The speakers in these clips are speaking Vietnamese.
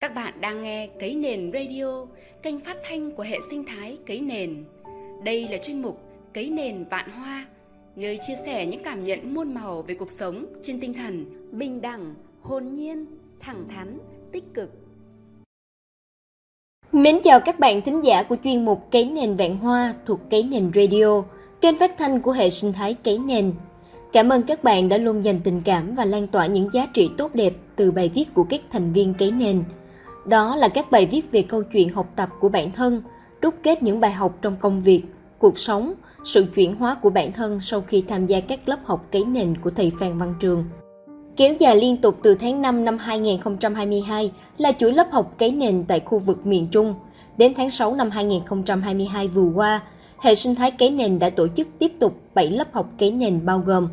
Các bạn đang nghe Cấy Nền Radio, kênh phát thanh của hệ sinh thái Cấy Nền. Đây là chuyên mục Cấy Nền Vạn Hoa, nơi chia sẻ những cảm nhận muôn màu về cuộc sống trên tinh thần bình đẳng, hồn nhiên, thẳng thắn, tích cực. Mến chào các bạn thính giả của chuyên mục Cấy Nền Vạn Hoa thuộc Cấy Nền Radio, kênh phát thanh của hệ sinh thái Cấy Nền. Cảm ơn các bạn đã luôn dành tình cảm và lan tỏa những giá trị tốt đẹp từ bài viết của các thành viên Cấy Nền – đó là các bài viết về câu chuyện học tập của bản thân, đúc kết những bài học trong công việc, cuộc sống, sự chuyển hóa của bản thân sau khi tham gia các lớp học cấy nền của thầy Phan Văn Trường. Kéo dài liên tục từ tháng 5 năm 2022 là chuỗi lớp học cấy nền tại khu vực miền Trung. Đến tháng 6 năm 2022 vừa qua, hệ sinh thái cấy nền đã tổ chức tiếp tục 7 lớp học cấy nền bao gồm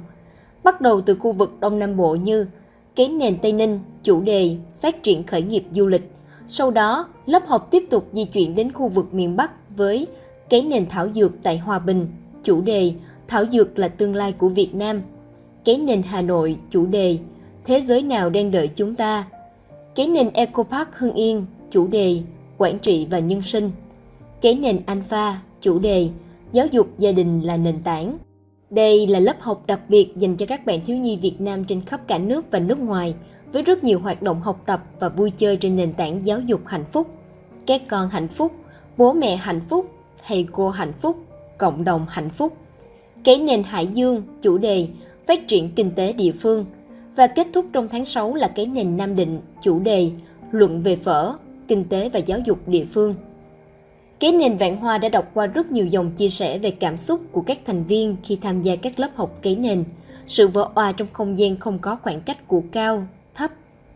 bắt đầu từ khu vực Đông Nam Bộ như cấy nền Tây Ninh, chủ đề phát triển khởi nghiệp du lịch, sau đó, lớp học tiếp tục di chuyển đến khu vực miền Bắc với cái nền thảo dược tại Hòa Bình, chủ đề Thảo dược là tương lai của Việt Nam. Cái nền Hà Nội, chủ đề Thế giới nào đang đợi chúng ta. Cái nền Eco Park Hưng Yên, chủ đề Quản trị và nhân sinh. Cái nền Alpha, chủ đề Giáo dục gia đình là nền tảng. Đây là lớp học đặc biệt dành cho các bạn thiếu nhi Việt Nam trên khắp cả nước và nước ngoài – với rất nhiều hoạt động học tập và vui chơi trên nền tảng giáo dục hạnh phúc. Các con hạnh phúc, bố mẹ hạnh phúc, thầy cô hạnh phúc, cộng đồng hạnh phúc. Cái nền Hải Dương, chủ đề Phát triển kinh tế địa phương và kết thúc trong tháng 6 là cái nền Nam Định, chủ đề Luận về phở, kinh tế và giáo dục địa phương. Cái nền Vạn Hoa đã đọc qua rất nhiều dòng chia sẻ về cảm xúc của các thành viên khi tham gia các lớp học kế nền. Sự vỡ òa trong không gian không có khoảng cách của cao, thấp,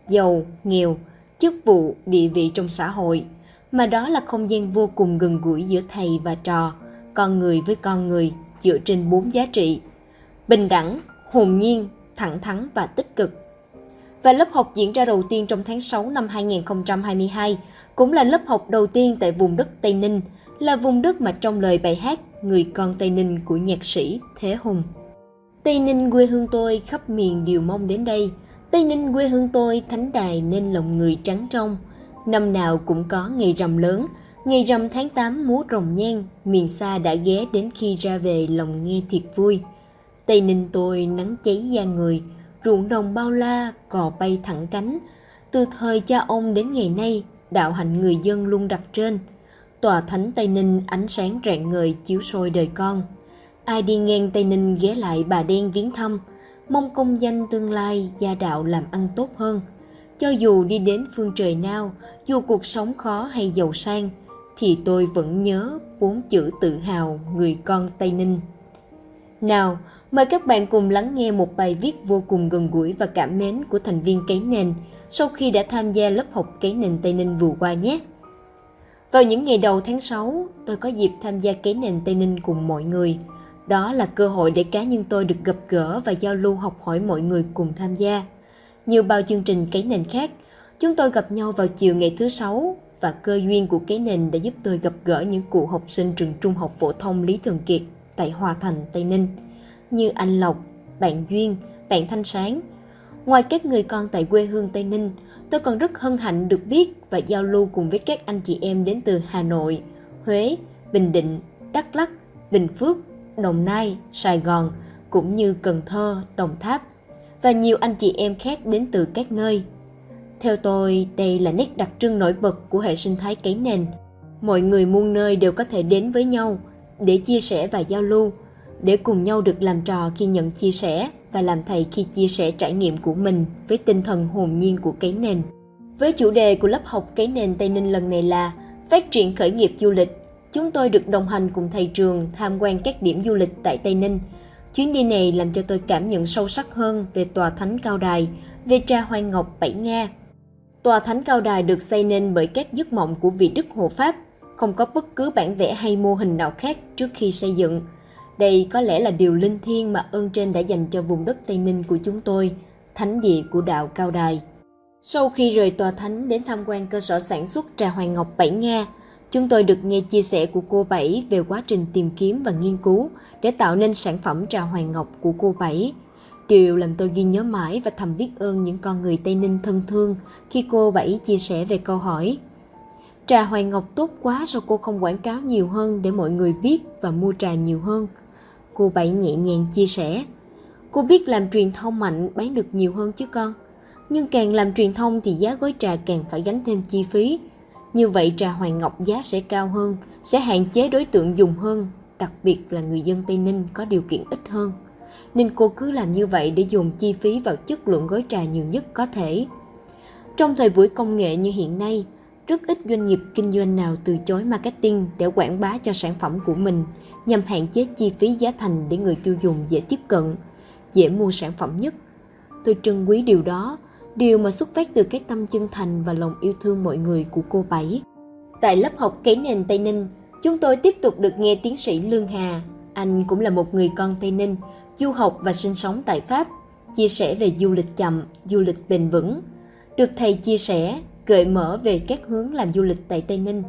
giàu, nghèo, chức vụ, địa vị trong xã hội, mà đó là không gian vô cùng gần gũi giữa thầy và trò, con người với con người dựa trên bốn giá trị: bình đẳng, hồn nhiên, thẳng thắn và tích cực. Và lớp học diễn ra đầu tiên trong tháng 6 năm 2022, cũng là lớp học đầu tiên tại vùng đất Tây Ninh, là vùng đất mà trong lời bài hát Người con Tây Ninh của nhạc sĩ Thế Hùng. Tây Ninh quê hương tôi khắp miền đều mong đến đây, Tây Ninh quê hương tôi thánh đài nên lòng người trắng trong. Năm nào cũng có ngày rằm lớn, ngày rằm tháng 8 múa rồng nhan, miền xa đã ghé đến khi ra về lòng nghe thiệt vui. Tây Ninh tôi nắng cháy da người, ruộng đồng bao la, cò bay thẳng cánh. Từ thời cha ông đến ngày nay, đạo hạnh người dân luôn đặt trên. Tòa thánh Tây Ninh ánh sáng rạng ngời chiếu soi đời con. Ai đi ngang Tây Ninh ghé lại bà đen viếng thăm, mong công danh tương lai gia đạo làm ăn tốt hơn cho dù đi đến phương trời nào dù cuộc sống khó hay giàu sang thì tôi vẫn nhớ bốn chữ tự hào người con tây ninh nào mời các bạn cùng lắng nghe một bài viết vô cùng gần gũi và cảm mến của thành viên cấy nền sau khi đã tham gia lớp học cấy nền tây ninh vừa qua nhé. Vào những ngày đầu tháng 6, tôi có dịp tham gia cấy nền Tây Ninh cùng mọi người – đó là cơ hội để cá nhân tôi được gặp gỡ và giao lưu học hỏi mọi người cùng tham gia. Như bao chương trình cấy nền khác, chúng tôi gặp nhau vào chiều ngày thứ sáu và cơ duyên của cấy nền đã giúp tôi gặp gỡ những cụ học sinh trường trung học phổ thông Lý Thường Kiệt tại Hòa Thành, Tây Ninh, như anh Lộc, bạn Duyên, bạn Thanh Sáng. Ngoài các người con tại quê hương Tây Ninh, tôi còn rất hân hạnh được biết và giao lưu cùng với các anh chị em đến từ Hà Nội, Huế, Bình Định, Đắk Lắk, Bình Phước, Đồng Nai, Sài Gòn cũng như Cần Thơ, Đồng Tháp và nhiều anh chị em khác đến từ các nơi. Theo tôi, đây là nét đặc trưng nổi bật của hệ sinh thái cấy nền. Mọi người muôn nơi đều có thể đến với nhau để chia sẻ và giao lưu, để cùng nhau được làm trò khi nhận chia sẻ và làm thầy khi chia sẻ trải nghiệm của mình với tinh thần hồn nhiên của cấy nền. Với chủ đề của lớp học cấy nền Tây Ninh lần này là Phát triển khởi nghiệp du lịch Chúng tôi được đồng hành cùng thầy trường tham quan các điểm du lịch tại Tây Ninh. Chuyến đi này làm cho tôi cảm nhận sâu sắc hơn về tòa thánh cao đài, về trà hoang ngọc Bảy Nga. Tòa thánh cao đài được xây nên bởi các giấc mộng của vị đức hộ Pháp, không có bất cứ bản vẽ hay mô hình nào khác trước khi xây dựng. Đây có lẽ là điều linh thiêng mà ơn trên đã dành cho vùng đất Tây Ninh của chúng tôi, thánh địa của đạo Cao Đài. Sau khi rời tòa thánh đến tham quan cơ sở sản xuất trà hoàng ngọc Bảy Nga, Chúng tôi được nghe chia sẻ của cô Bảy về quá trình tìm kiếm và nghiên cứu để tạo nên sản phẩm trà hoàng ngọc của cô Bảy. điều làm tôi ghi nhớ mãi và thầm biết ơn những con người Tây Ninh thân thương khi cô Bảy chia sẻ về câu hỏi. Trà hoàng Ngọc tốt quá sao cô không quảng cáo nhiều hơn để mọi người biết và mua trà nhiều hơn? Cô Bảy nhẹ nhàng chia sẻ. Cô biết làm truyền thông mạnh bán được nhiều hơn chứ con. Nhưng càng làm truyền thông thì giá gói trà càng phải gánh thêm chi phí. Như vậy trà Hoàng Ngọc giá sẽ cao hơn, sẽ hạn chế đối tượng dùng hơn, đặc biệt là người dân Tây Ninh có điều kiện ít hơn. Nên cô cứ làm như vậy để dồn chi phí vào chất lượng gói trà nhiều nhất có thể. Trong thời buổi công nghệ như hiện nay, rất ít doanh nghiệp kinh doanh nào từ chối marketing để quảng bá cho sản phẩm của mình nhằm hạn chế chi phí giá thành để người tiêu dùng dễ tiếp cận, dễ mua sản phẩm nhất. Tôi trân quý điều đó, điều mà xuất phát từ cái tâm chân thành và lòng yêu thương mọi người của cô Bảy. Tại lớp học cấy nền Tây Ninh, chúng tôi tiếp tục được nghe tiến sĩ Lương Hà. Anh cũng là một người con Tây Ninh, du học và sinh sống tại Pháp, chia sẻ về du lịch chậm, du lịch bền vững. Được thầy chia sẻ, gợi mở về các hướng làm du lịch tại Tây Ninh,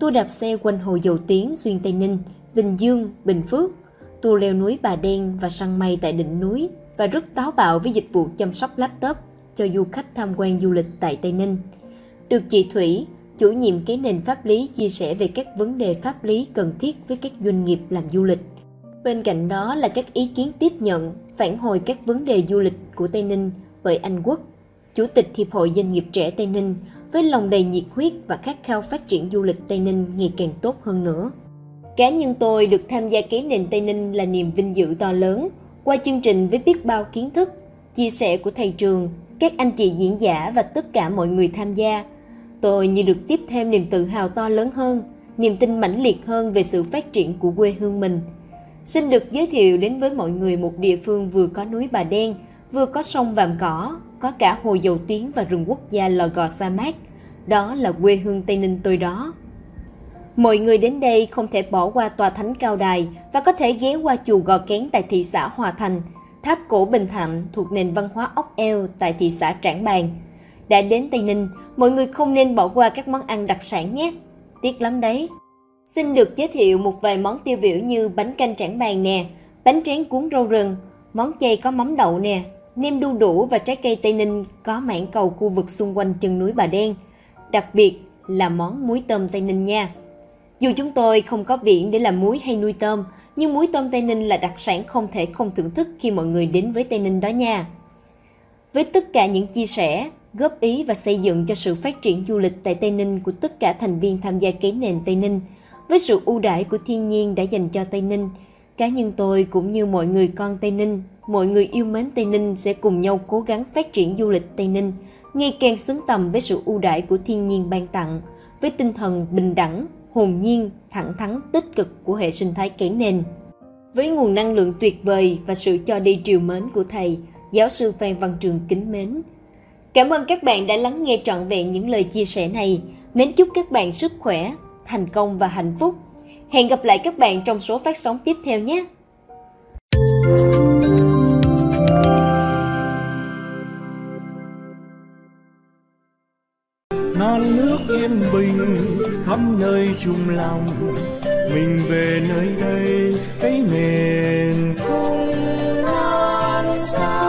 tour đạp xe quanh hồ Dầu tiếng xuyên Tây Ninh, Bình Dương, Bình Phước, tour leo núi Bà Đen và săn mây tại đỉnh núi và rất táo bạo với dịch vụ chăm sóc laptop cho du khách tham quan du lịch tại Tây Ninh. Được chị Thủy, chủ nhiệm cái nền pháp lý chia sẻ về các vấn đề pháp lý cần thiết với các doanh nghiệp làm du lịch. Bên cạnh đó là các ý kiến tiếp nhận, phản hồi các vấn đề du lịch của Tây Ninh bởi anh Quốc, Chủ tịch Hiệp hội Doanh nghiệp trẻ Tây Ninh với lòng đầy nhiệt huyết và khát khao phát triển du lịch Tây Ninh ngày càng tốt hơn nữa. Cá nhân tôi được tham gia ký nền Tây Ninh là niềm vinh dự to lớn qua chương trình với biết bao kiến thức, chia sẻ của thầy trường, các anh chị diễn giả và tất cả mọi người tham gia. Tôi như được tiếp thêm niềm tự hào to lớn hơn, niềm tin mãnh liệt hơn về sự phát triển của quê hương mình. Xin được giới thiệu đến với mọi người một địa phương vừa có núi Bà Đen, vừa có sông Vàm Cỏ, có cả hồ dầu tiếng và rừng quốc gia lò gò sa mát. Đó là quê hương Tây Ninh tôi đó. Mọi người đến đây không thể bỏ qua tòa thánh cao đài và có thể ghé qua chùa Gò Kén tại thị xã Hòa Thành, tháp cổ Bình Thạnh thuộc nền văn hóa ốc eo tại thị xã Trảng Bàng. Đã đến Tây Ninh, mọi người không nên bỏ qua các món ăn đặc sản nhé. Tiếc lắm đấy. Xin được giới thiệu một vài món tiêu biểu như bánh canh Trảng Bàng nè, bánh tráng cuốn rau rừng, món chay có mắm đậu nè, nem đu đủ và trái cây Tây Ninh có mảng cầu khu vực xung quanh chân núi Bà Đen. Đặc biệt là món muối tôm Tây Ninh nha. Dù chúng tôi không có biển để làm muối hay nuôi tôm, nhưng muối tôm Tây Ninh là đặc sản không thể không thưởng thức khi mọi người đến với Tây Ninh đó nha. Với tất cả những chia sẻ, góp ý và xây dựng cho sự phát triển du lịch tại Tây Ninh của tất cả thành viên tham gia kế nền Tây Ninh, với sự ưu đãi của thiên nhiên đã dành cho Tây Ninh, cá nhân tôi cũng như mọi người con Tây Ninh, mọi người yêu mến Tây Ninh sẽ cùng nhau cố gắng phát triển du lịch Tây Ninh, ngày càng xứng tầm với sự ưu đãi của thiên nhiên ban tặng, với tinh thần bình đẳng, hồn nhiên, thẳng thắn, tích cực của hệ sinh thái kỹ nền. Với nguồn năng lượng tuyệt vời và sự cho đi triều mến của thầy, giáo sư Phan Văn Trường kính mến. Cảm ơn các bạn đã lắng nghe trọn vẹn những lời chia sẻ này. Mến chúc các bạn sức khỏe, thành công và hạnh phúc. Hẹn gặp lại các bạn trong số phát sóng tiếp theo nhé. non nước yên bình khắp nơi chung lòng mình về nơi đây, cái miền không non xa